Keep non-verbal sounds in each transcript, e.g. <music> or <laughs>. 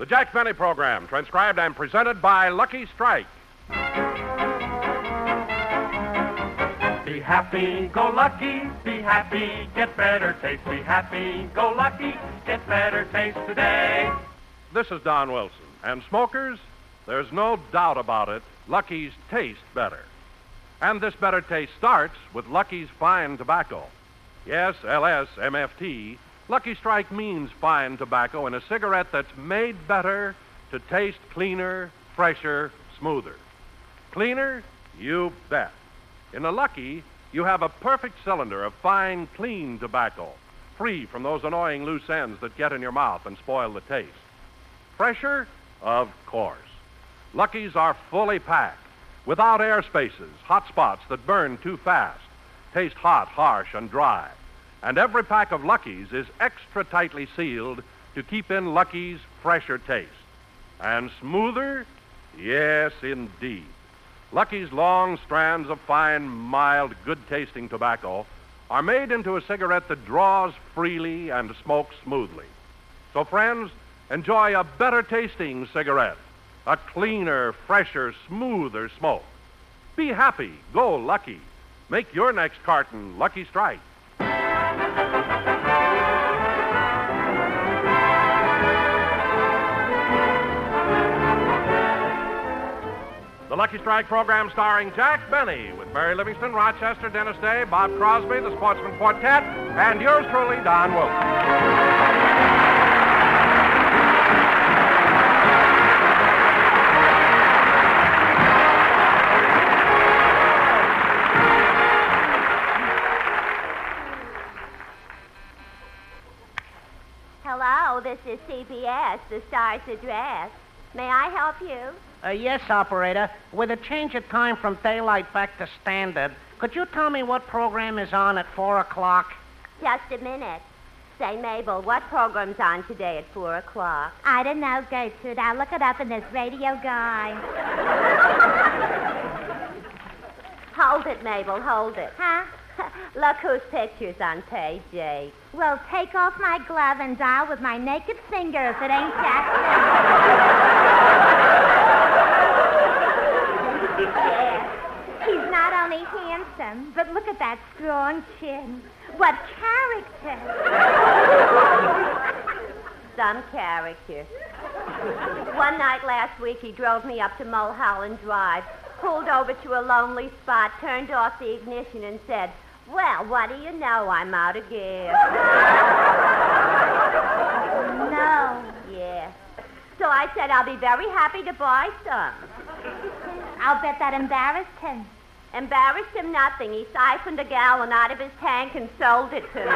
The Jack Benny Program, transcribed and presented by Lucky Strike. Be happy, go lucky, be happy, get better taste. Be happy, go lucky, get better taste today. This is Don Wilson. And smokers, there's no doubt about it, Lucky's taste better. And this better taste starts with Lucky's fine tobacco. Yes, LSMFT. Lucky Strike means fine tobacco in a cigarette that's made better to taste cleaner, fresher, smoother. Cleaner? You bet. In a Lucky, you have a perfect cylinder of fine, clean tobacco, free from those annoying loose ends that get in your mouth and spoil the taste. Fresher? Of course. Luckies are fully packed, without air spaces, hot spots that burn too fast, taste hot, harsh, and dry. And every pack of Luckies is extra tightly sealed to keep in Lucky's fresher taste. And smoother? Yes, indeed. Lucky's long strands of fine, mild, good tasting tobacco are made into a cigarette that draws freely and smokes smoothly. So, friends, enjoy a better tasting cigarette, a cleaner, fresher, smoother smoke. Be happy, go lucky. Make your next carton Lucky Strike. The Lucky Strike program starring Jack Benny with Mary Livingston, Rochester, Dennis Day, Bob Crosby, the Sportsman Quartet, and yours truly, Don Wilson. Hello, this is CBS, the Star's address. May I help you? Uh, yes, operator. With a change of time from daylight back to standard, could you tell me what program is on at 4 o'clock? Just a minute. Say, Mabel, what program's on today at 4 o'clock? I don't know, Gertrude. I'll look it up in this radio guide. Hold it, Mabel, hold it. Huh? <laughs> Look whose picture's on page 8. Well, take off my glove and dial with my naked finger if it ain't Jack. Yes. He's not only handsome, but look at that strong chin. What character. Some character. One night last week, he drove me up to Mulholland Drive, pulled over to a lonely spot, turned off the ignition, and said, Well, what do you know? I'm out of gas. No. Yeah. So I said, I'll be very happy to buy some. I'll bet that embarrassed him. Embarrassed him nothing. He siphoned a gallon out of his tank and sold it to me.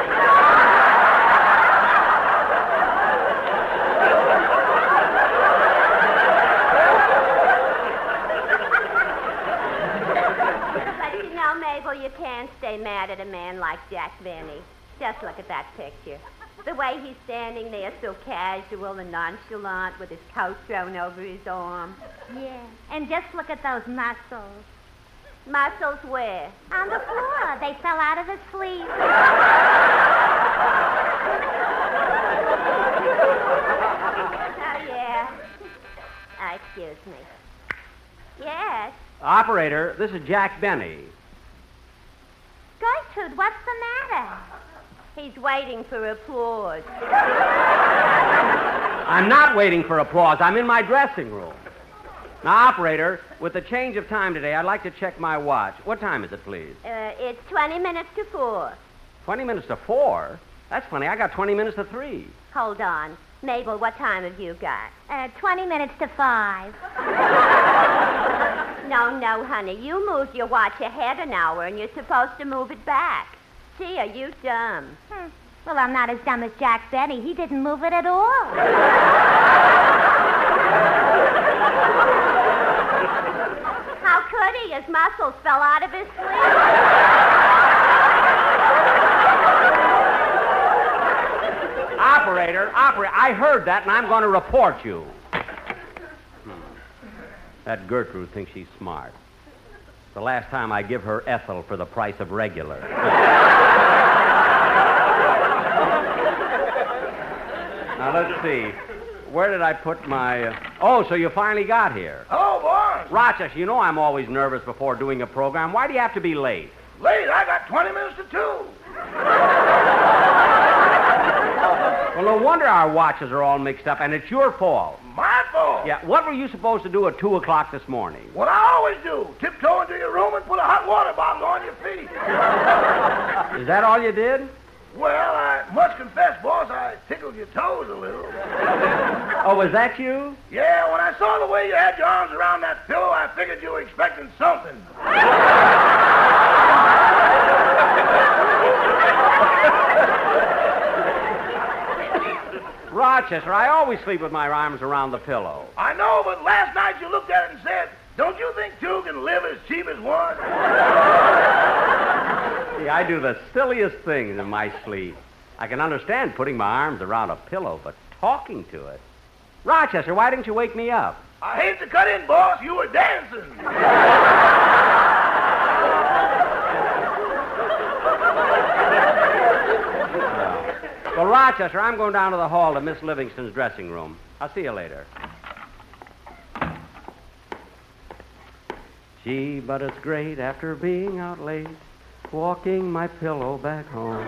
But you know, Mabel, you can't stay mad at a man like Jack Benny. Just look at that picture. The way he's standing there so casual and nonchalant with his coat thrown over his arm. Yeah. And just look at those muscles. Muscles where? On the floor. They fell out of his sleeve. Oh, yeah. Uh, excuse me. Yes. Operator, this is Jack Benny. Gertrude, what's the matter? He's waiting for applause. I'm not waiting for applause. I'm in my dressing room. Now, operator, with the change of time today, I'd like to check my watch. What time is it, please? Uh, it's 20 minutes to 4. 20 minutes to 4? That's funny. I got 20 minutes to 3. Hold on. Mabel, what time have you got? Uh, 20 minutes to 5. <laughs> No, no, honey. You moved your watch ahead an hour, and you're supposed to move it back. Gee, are you dumb? Hmm. Well, I'm not as dumb as Jack Benny. He didn't move it at all. How could he? His muscles fell out of his sleeve. Operator, operator, I heard that, and I'm going to report you. Hmm. That Gertrude thinks she's smart. The last time I give her ethyl for the price of regular. Now, let's see. where did I put my. Uh... Oh, so you finally got here. Hello, boss. Rochester, you know I'm always nervous before doing a program. Why do you have to be late? Late? I got 20 minutes to two. Well, no wonder our watches are all mixed up, and it's your fault. My fault. Yeah, what were you supposed to do at 2 o'clock this morning? What I always do tiptoe into your room and put a hot water bottle on your feet. Is that all you did? Well, Must confess, boss, I tickled your toes a little. <laughs> Oh, was that you? Yeah, when I saw the way you had your arms around that pillow, I figured you were expecting something. <laughs> Rochester, I always sleep with my arms around the pillow. I know, but last night you looked at it and said, Don't you think two can live as cheap as one? <laughs> See, I do the silliest things in my sleep. I can understand putting my arms around a pillow, but talking to it. Rochester, why didn't you wake me up? I hate to cut in, boss. You were dancing. Well, Rochester, I'm going down to the hall to Miss Livingston's dressing room. I'll see you later. Gee, but it's great after being out late, walking my pillow back home.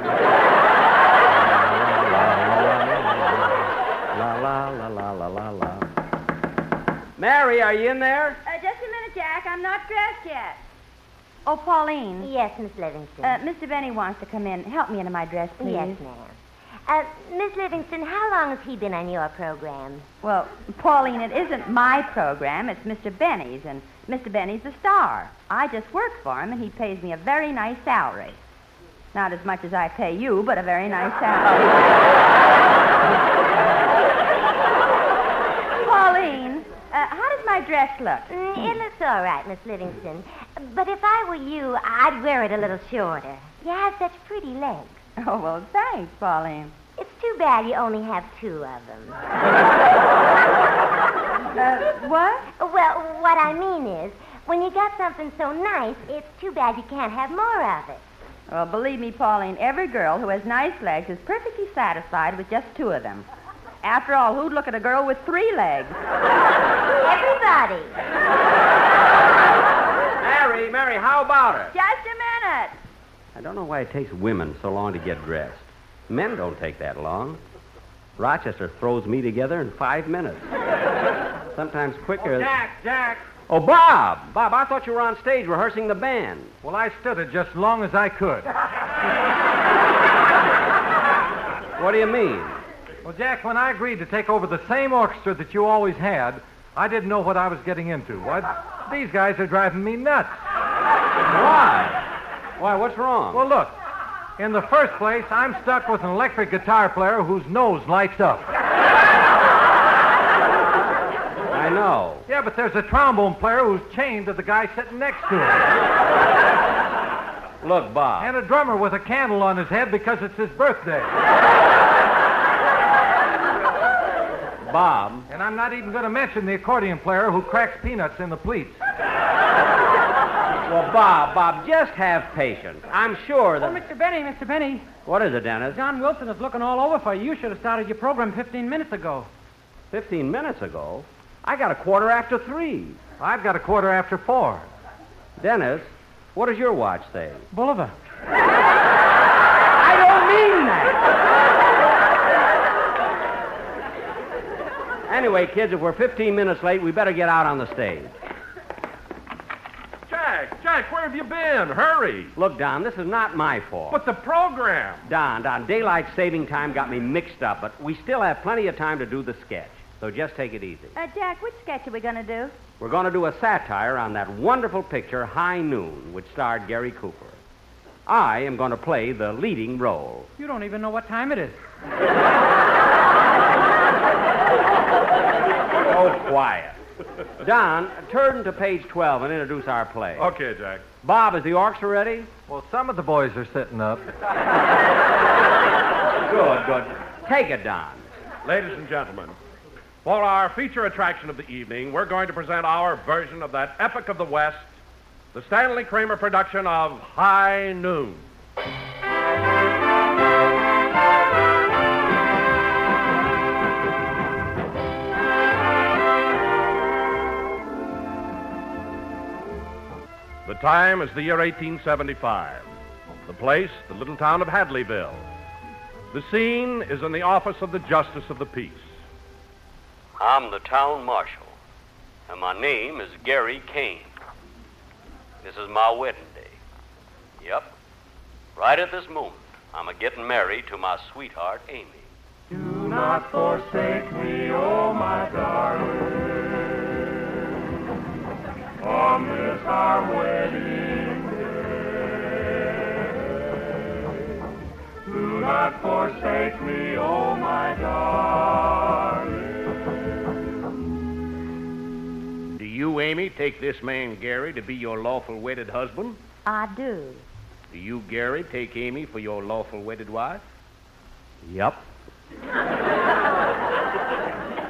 Mary, are you in there? Uh, just a minute, Jack. I'm not dressed yet. Oh, Pauline. Yes, Miss Livingston. Uh, Mr. Benny wants to come in. Help me into my dress, please. yes, ma'am. Uh, Miss Livingston, how long has he been on your program? Well, Pauline, it isn't my program. It's Mr. Benny's, and Mr. Benny's the star. I just work for him, and he pays me a very nice salary. Not as much as I pay you, but a very nice salary. <laughs> Pauline, uh, how does my dress look? Mm, it looks all right, Miss Livingston. But if I were you, I'd wear it a little shorter. You have such pretty legs. Oh, well, thanks, Pauline. It's too bad you only have two of them. <laughs> Uh, what? Well, what I mean is, when you got something so nice, it's too bad you can't have more of it. Well, believe me, Pauline, every girl who has nice legs is perfectly satisfied with just two of them. After all, who'd look at a girl with three legs? Everybody. Mary, Mary, how about it? Just a minute. I don't know why it takes women so long to get dressed. Men don't take that long. Rochester throws me together in five minutes. Sometimes quicker. Oh, Jack, Jack. Oh, Bob! Bob, I thought you were on stage rehearsing the band. Well, I stood it just as long as I could. What do you mean? Well, Jack, when I agreed to take over the same orchestra that you always had, I didn't know what I was getting into. What? These guys are driving me nuts. Why? Why, what's wrong? Well, look. In the first place, I'm stuck with an electric guitar player whose nose lights up. I know. Yeah, but there's a trombone player who's chained to the guy sitting next to him. Look, Bob. And a drummer with a candle on his head because it's his birthday. Bob. And I'm not even going to mention the accordion player who cracks peanuts in the pleats. Well, Bob, Bob, just have patience. I'm sure that. Oh, that. Mr. Benny, Mr. Benny. What is it, Dennis? Don Wilson is looking all over for you. You should have started your program 15 minutes ago. Fifteen minutes ago. I got a quarter after three. I've got a quarter after four. Dennis, what does your watch say? Bolivar. I don't mean that. Anyway, kids, if we're 15 minutes late, we better get out on the stage. Jack, Jack, where have you been? Hurry. Look, Don, this is not my fault. But the program. Don, Don, daylight saving time got me mixed up, but we still have plenty of time to do the sketch. So just take it easy. Uh, Jack, which sketch are we going to do? We're going to do a satire on that wonderful picture, High Noon, which starred Gary Cooper. I am going to play the leading role. You don't even know what time it is. <laughs> quiet. Don, turn to page 12 and introduce our play. Okay, Jack. Bob, is the orchestra ready? Well, some of the boys are sitting up. <laughs> Good, good. Take it, Don. Ladies and gentlemen, for our feature attraction of the evening, we're going to present our version of that epic of the West, the Stanley Kramer production of High Noon. Time is the year 1875. The place, the little town of Hadleyville. The scene is in the office of the Justice of the Peace. I'm the town marshal, and my name is Gary Kane. This is my wedding day. Yep. Right at this moment, I'm a getting married to my sweetheart, Amy. Do not forsake me, oh my darling, on this our wedding day. Do not forsake me, oh my darling. Do you, Amy, take this man Gary to be your lawful wedded husband? I do. Do you, Gary, take Amy for your lawful wedded wife? Yep. <laughs>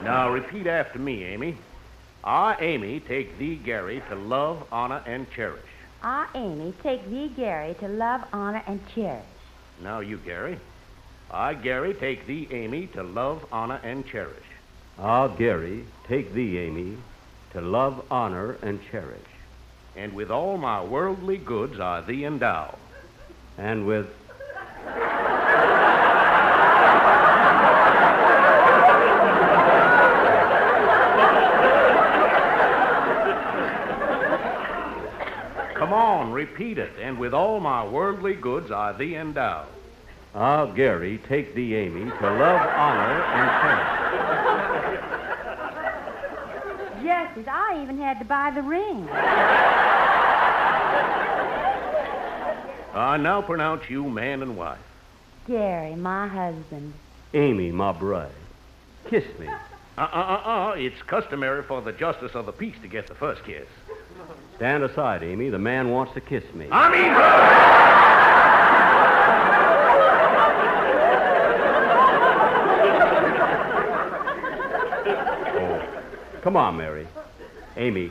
Now repeat after me, Amy. I, Amy, take thee, Gary, to love, honor, and cherish. I, Amy, take thee, Gary, to love, honor, and cherish. Now you, Gary. I, Gary, take thee, Amy, to love, honor, and cherish. Ah, Gary, take thee, Amy, to love, honor, and cherish. And with all my worldly goods I thee endow. And with Come on, repeat it. And with all my worldly goods I thee endow. Ah, Gary, take thee, Amy, to love, honor, and cherish. Justice, I even had to buy the ring. I now pronounce you man and wife. Gary, my husband. Amy, my bride, kiss me. Uh-uh-uh-uh. It's customary for the justice of the peace to get the first kiss. Stand aside, Amy. The man wants to kiss me. I mean her! Oh, come on, Mary. Amy.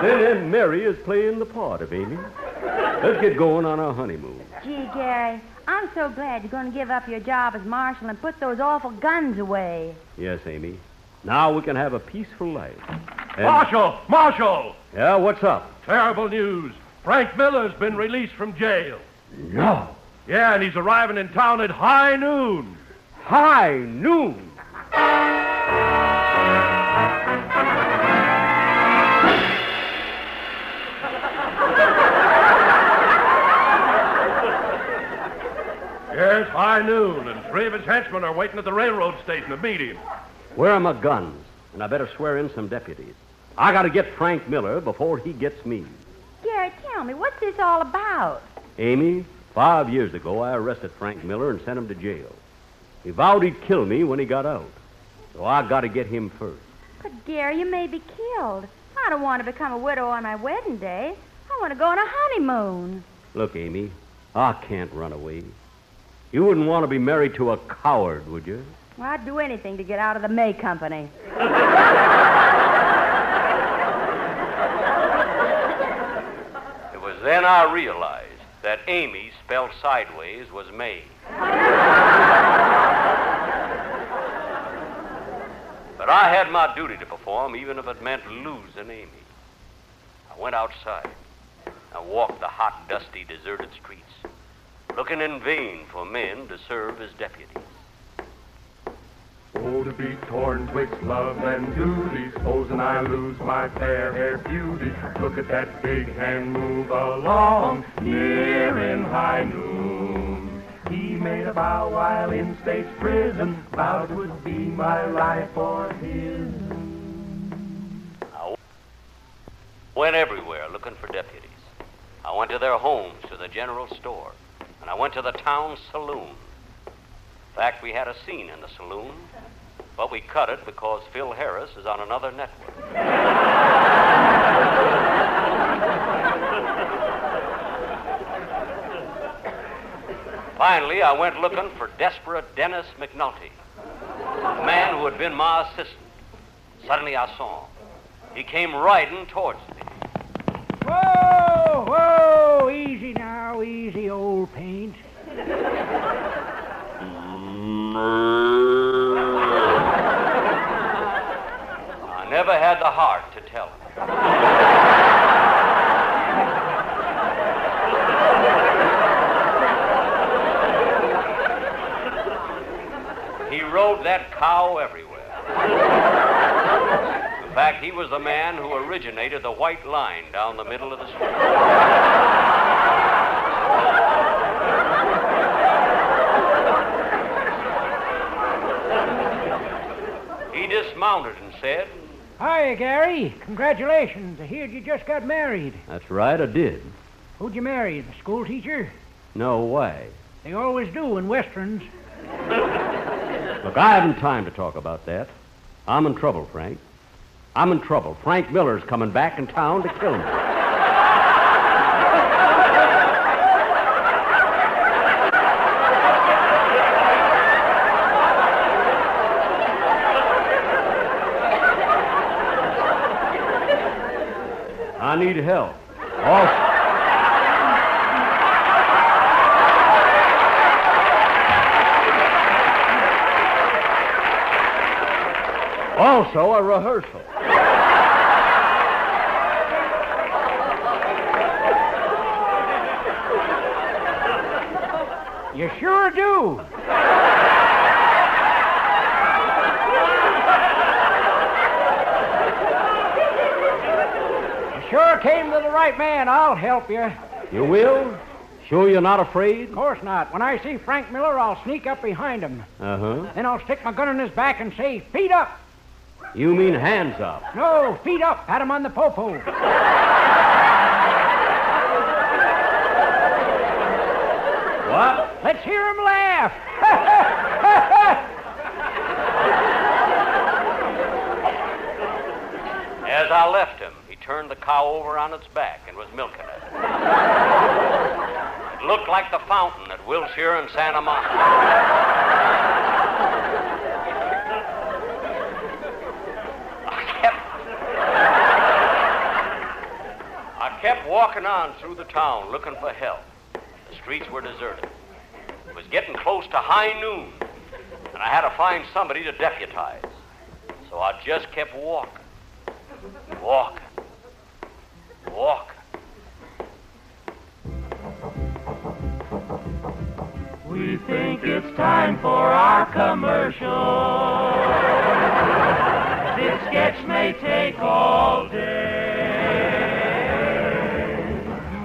then, then Mary is playing the part of Amy. Let's get going on our honeymoon. Gee, Gary, I'm so glad you're going to give up your job as marshal and put those awful guns away. Yes, Amy. Now we can have a peaceful life. And- Marshal! Marshal! Yeah, what's up? Terrible news. Frank Miller's been released from jail. No. Yeah, and he's arriving in town at high noon. High noon. Yes, high noon, and three of his henchmen are waiting at the railroad station to meet him. Where are my guns? And I better swear in some deputies. I got to get Frank Miller before he gets me. Gary, tell me, what's this all about? Amy, five years ago, I arrested Frank Miller and sent him to jail. He vowed he'd kill me when he got out. So I got to get him first. But, Gary, you may be killed. I don't want to become a widow on my wedding day. I want to go on a honeymoon. Look, Amy, I can't run away. You wouldn't want to be married to a coward, would you? Well, I'd do anything to get out of the May Company. It was then I realized that Amy spelled sideways was May. but I had my duty to perform, even if it meant losing Amy. I went outside. I walked the hot, dusty, deserted streets, looking in vain for men to serve as deputies. Oh, to be torn twixt love and duty, supposing I lose my fair hair beauty. Look at that big hand move along, near in high noon. He made a vow while in state's prison, vowed would be my life or his. I went everywhere looking for deputies. I went to their homes, to the general store, and I went to the town saloon. In fact, we had a scene in the saloon, but we cut it because Phil Harris is on another network. Finally, I went looking for desperate Dennis McNulty, the man who had been my assistant. Suddenly, I saw him. He came riding towards me. Whoa, whoa, Easy now, easy, old paint. I never had the heart to tell him. he rode that cow everywhere. In fact, he was the man who originated the white line down the middle of the street. He dismounted and said, Hi, Gary. Congratulations. I heard you just got married. That's right, I did. Who'd you marry? The school teacher? No way. They always do in westerns. Look, I haven't time to talk about that. I'm in trouble, Frank. I'm in trouble. Frank Miller's coming back in town to kill me. Need help. Also, also a rehearsal. You sure do. You sure came to the right man. I'll help you. You will? Sure you're not afraid? Of course not. When I see Frank Miller, I'll sneak up behind him. Uh huh. Then I'll stick my gun in his back and say, feet up. You mean hands up? No, feet up. Pat him on the popo. What? Let's hear him laugh. As I left him, he turned the cow over on its back and was milking it. It looked like the fountain at Wilshire and Santa Monica. I kept, I kept walking on through the town looking for help. The streets were deserted. It was getting close to high noon, and I had to find somebody to deputize. So I just kept walking. Walking. Walking. We think it's time for our commercial. This sketch may take all day.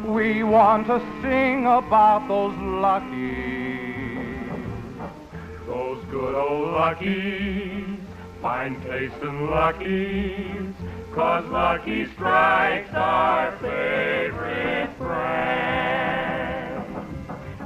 We want to sing about those luckies. Those good old luckies, fine taste in luckies, cause Lucky Strike's our favorite brand.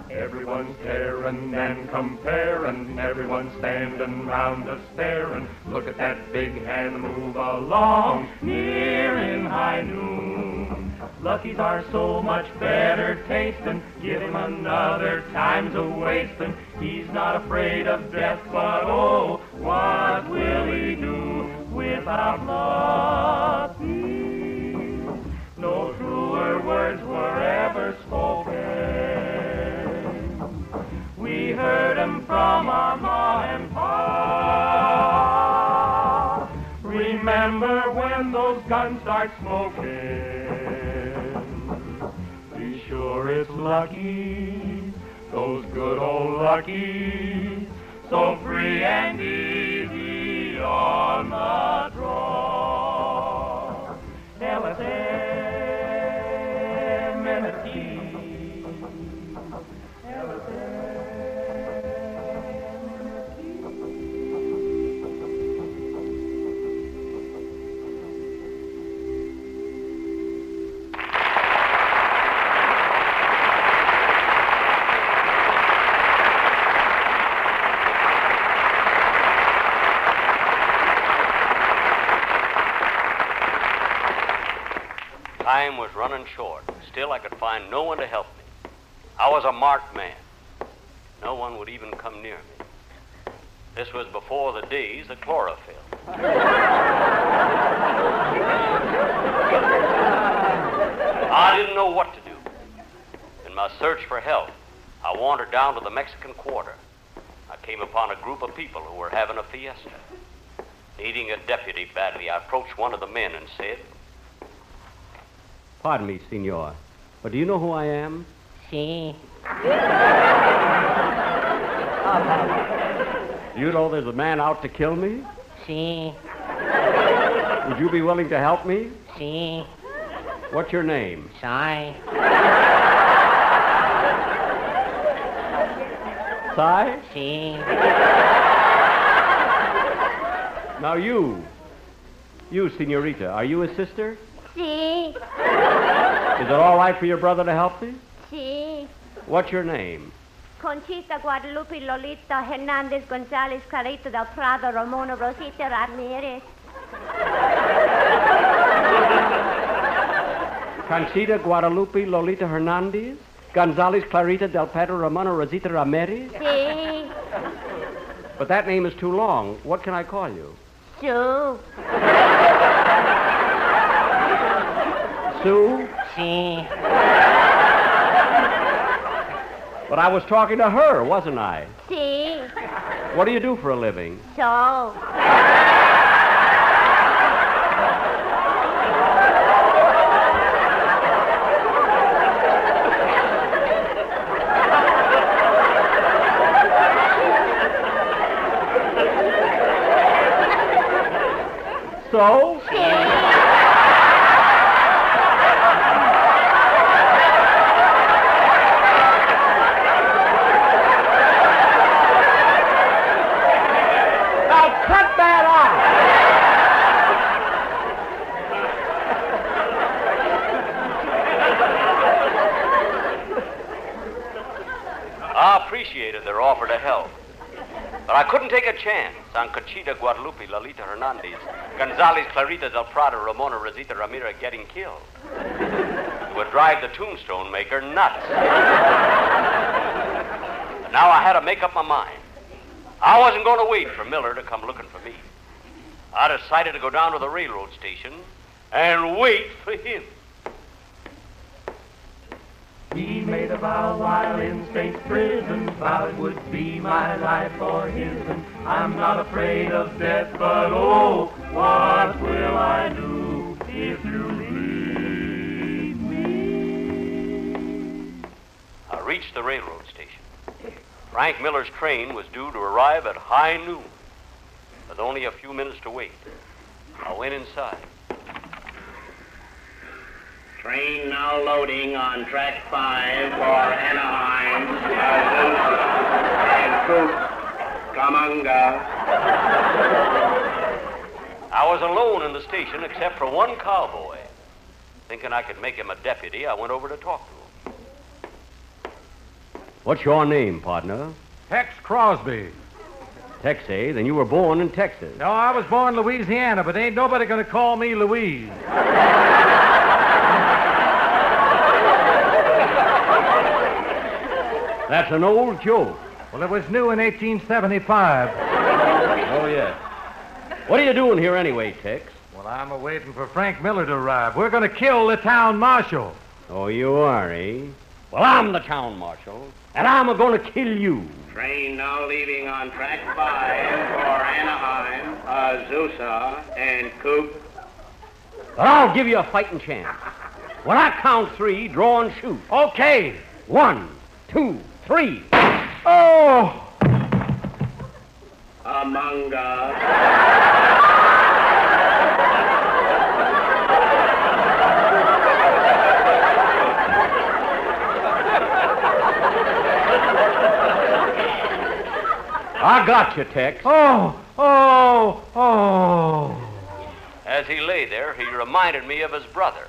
Everyone's tearing and comparing, everyone's standing round us staring. Look at that big hand move along, near in high noon. Luckies are so much better tasting. Give him another time's a wasting. He's not afraid of death, but oh, what will he do without Lucky? No truer words were ever spoken. We heard 'em from our ma and pa. Remember when those guns start smoking? Be sure it's lucky, those good old luckies, so free and easy on the draw. LSM running short. Still, I could find no one to help me. I was a marked man. No one would even come near me. This was before the days of chlorophyll. I didn't know what to do. In my search for help, I wandered down to the Mexican Quarter. I came upon a group of people who were having a fiesta. Needing a deputy badly, I approached one of the men and said, Pardon me, senor, but do you know who I am? See? You know there's a man out to kill me? Si, Would you be willing to help me? si, What's your name? sigh. Si? Si. Now you. You, Senorita, are you a sister? Si, Is it all right for your brother to help me? si. What's your name? Conchita Guadalupe Lolita Hernandez Gonzalez Carito del Prado Ramona Rosita Ramirez. Conchita Guadalupe Lolita Hernandez? Gonzalez Clarita del Pedro Ramona Rosita Ramirez? Si, But that name is too long. What can I call you? Sue. Sue? Si. <laughs> But I was talking to her, wasn't I? See. What do you do for a living? so. So? Now cut that out! I appreciated their offer to help. But I couldn't take a chance on Conchita Guadalupe, Lolita Hernandez, Gonzalez Clarita del Prado, Ramona Rosita Ramirez getting killed. It would drive the tombstone maker nuts. Now I had to make up my mind. I wasn't going to wait for Miller to come looking for me. I decided to go down to the railroad station and wait for him. He made a vow while in state prison, vowed it would be my life or his. And I'm not afraid of death, but oh, what will I do if you leave me? Uh, I reached the railroad station. Frank Miller's train was due to arrive at high noon, with only a few minutes to wait. I went inside. Train now loading on track five for Anaheim, Azusa, and Coop, Kamanga. I was alone in the station except for one cowboy. Thinking I could make him a deputy, I went over to talk to him. What's your name, partner? Tex Crosby. Tex, eh? Then you were born in Texas. No, I was born in Louisiana, but ain't nobody gonna call me Louise. That's an old joke. Well, it was new in 1875. Oh, yes. What are you doing here anyway, Tex? Well, I'm a waiting for Frank Miller to arrive. We're gonna kill the town marshal. Oh, you are, eh? Well, I'm the town marshal, and I'm a going to kill you. Train now leaving on track five for Anaheim, Azusa, and Coop. But I'll give you a fighting chance. When I count three, draw and shoot. Okay. One, two, three. Oh! Amanga. I got you, Tex. Oh! Oh! Oh! As he lay there, he reminded me of his brother.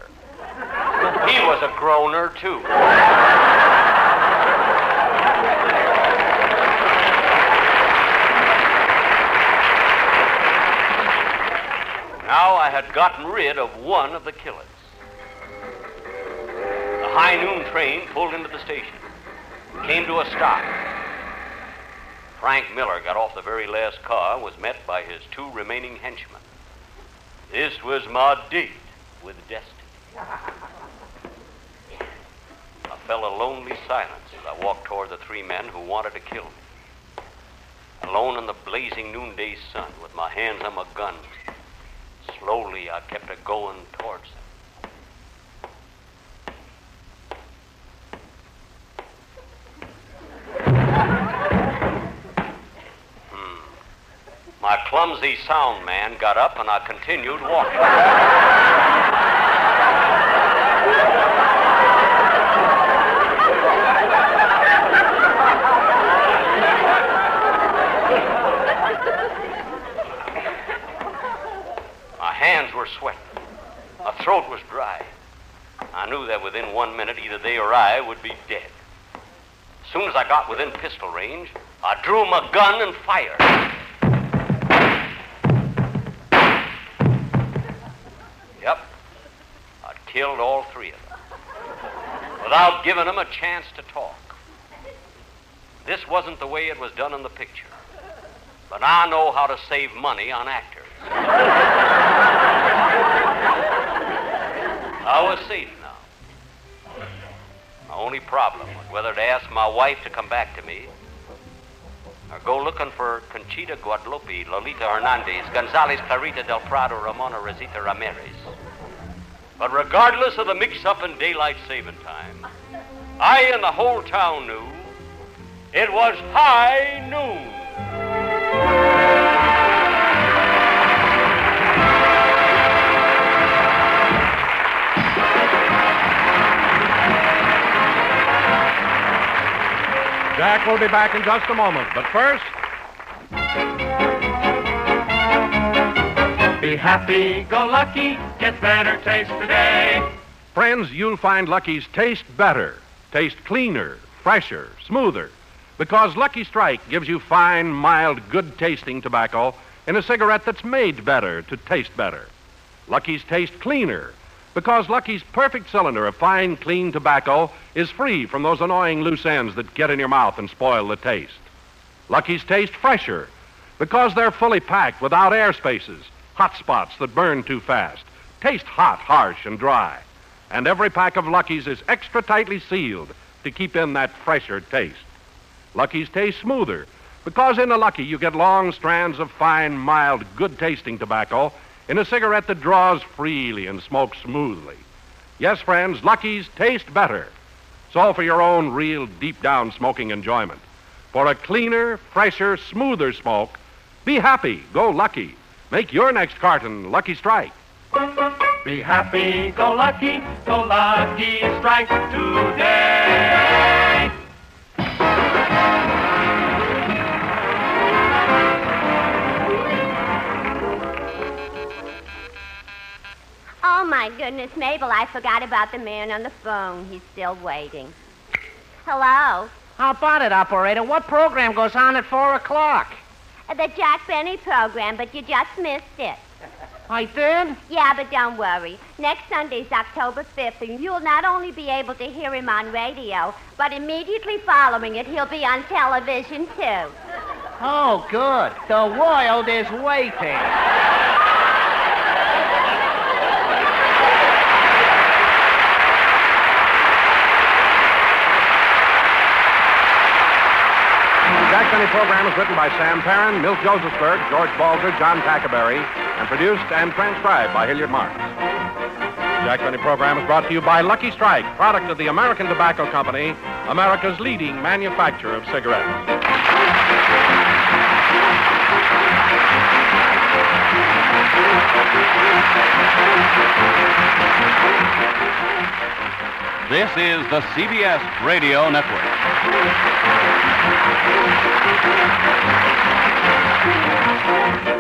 He was a groaner, too. Now I had gotten rid of one of the killers. The high noon train pulled into the station, came to a stop. Frank Miller got off the very last car and was met by his two remaining henchmen. This was my date with destiny. I felt a lonely silence as I walked toward the three men who wanted to kill me. Alone in the blazing noonday sun with my hands on my guns, slowly I kept a going towards them. Hmm. My clumsy sound man got up and I continued walking. My hands were sweating. My throat was dry. I knew that within one minute either they or I would be dead. As soon as I got within pistol range, I drew my gun and fired. Yep, I'd killed all three of them without giving them a chance to talk. This wasn't the way it was done in the picture, but I know how to save money on actors. <laughs> I was safe now. My only problem was whether to ask my wife to come back to me or go looking for Conchita Guadalupe, Lolita Hernandez, Gonzalez Clarita del Prado, Ramona Rosita Ramirez. But regardless of the mix up in daylight saving time, I and the whole town knew it was high noon. Jack will be back in just a moment, but first. Be happy, go lucky, get better taste today. Friends, you'll find Lucky's taste better, taste cleaner, fresher, smoother, because Lucky Strike gives you fine, mild, good tasting tobacco in a cigarette that's made better to taste better. Lucky's taste cleaner, because Lucky's perfect cylinder of fine, clean tobacco is free from those annoying loose ends that get in your mouth and spoil the taste. Lucky's taste fresher, because they're fully packed without air spaces, hot spots that burn too fast, taste hot, harsh, and dry. And every pack of Lucky's is extra tightly sealed to keep in that fresher taste. Lucky's taste smoother, because in a Lucky you get long strands of fine, mild, good tasting tobacco in a cigarette that draws freely and smokes smoothly. Yes, friends, Lucky's taste better. So for your own real deep down smoking enjoyment. For a cleaner, fresher, smoother smoke, be happy, go Lucky. Make your next carton Lucky Strike. Be happy, go lucky, go lucky, strike today. My goodness, Mabel, I forgot about the man on the phone. He's still waiting. Hello? How about it, operator? What program goes on at 4 o'clock? Uh, The Jack Benny program, but you just missed it. I did? Yeah, but don't worry. Next Sunday's October 5th, and you'll not only be able to hear him on radio, but immediately following it, he'll be on television, too. Oh, good. The world is waiting. Benny program is written by Sam Perrin, Milt Josephsberg, George Balzer, John Tackaberry, and produced and transcribed by Hilliard Marks. Jack Benny program is brought to you by Lucky Strike, product of the American Tobacco Company, America's leading manufacturer of cigarettes. This is the CBS Radio Network. Thank you.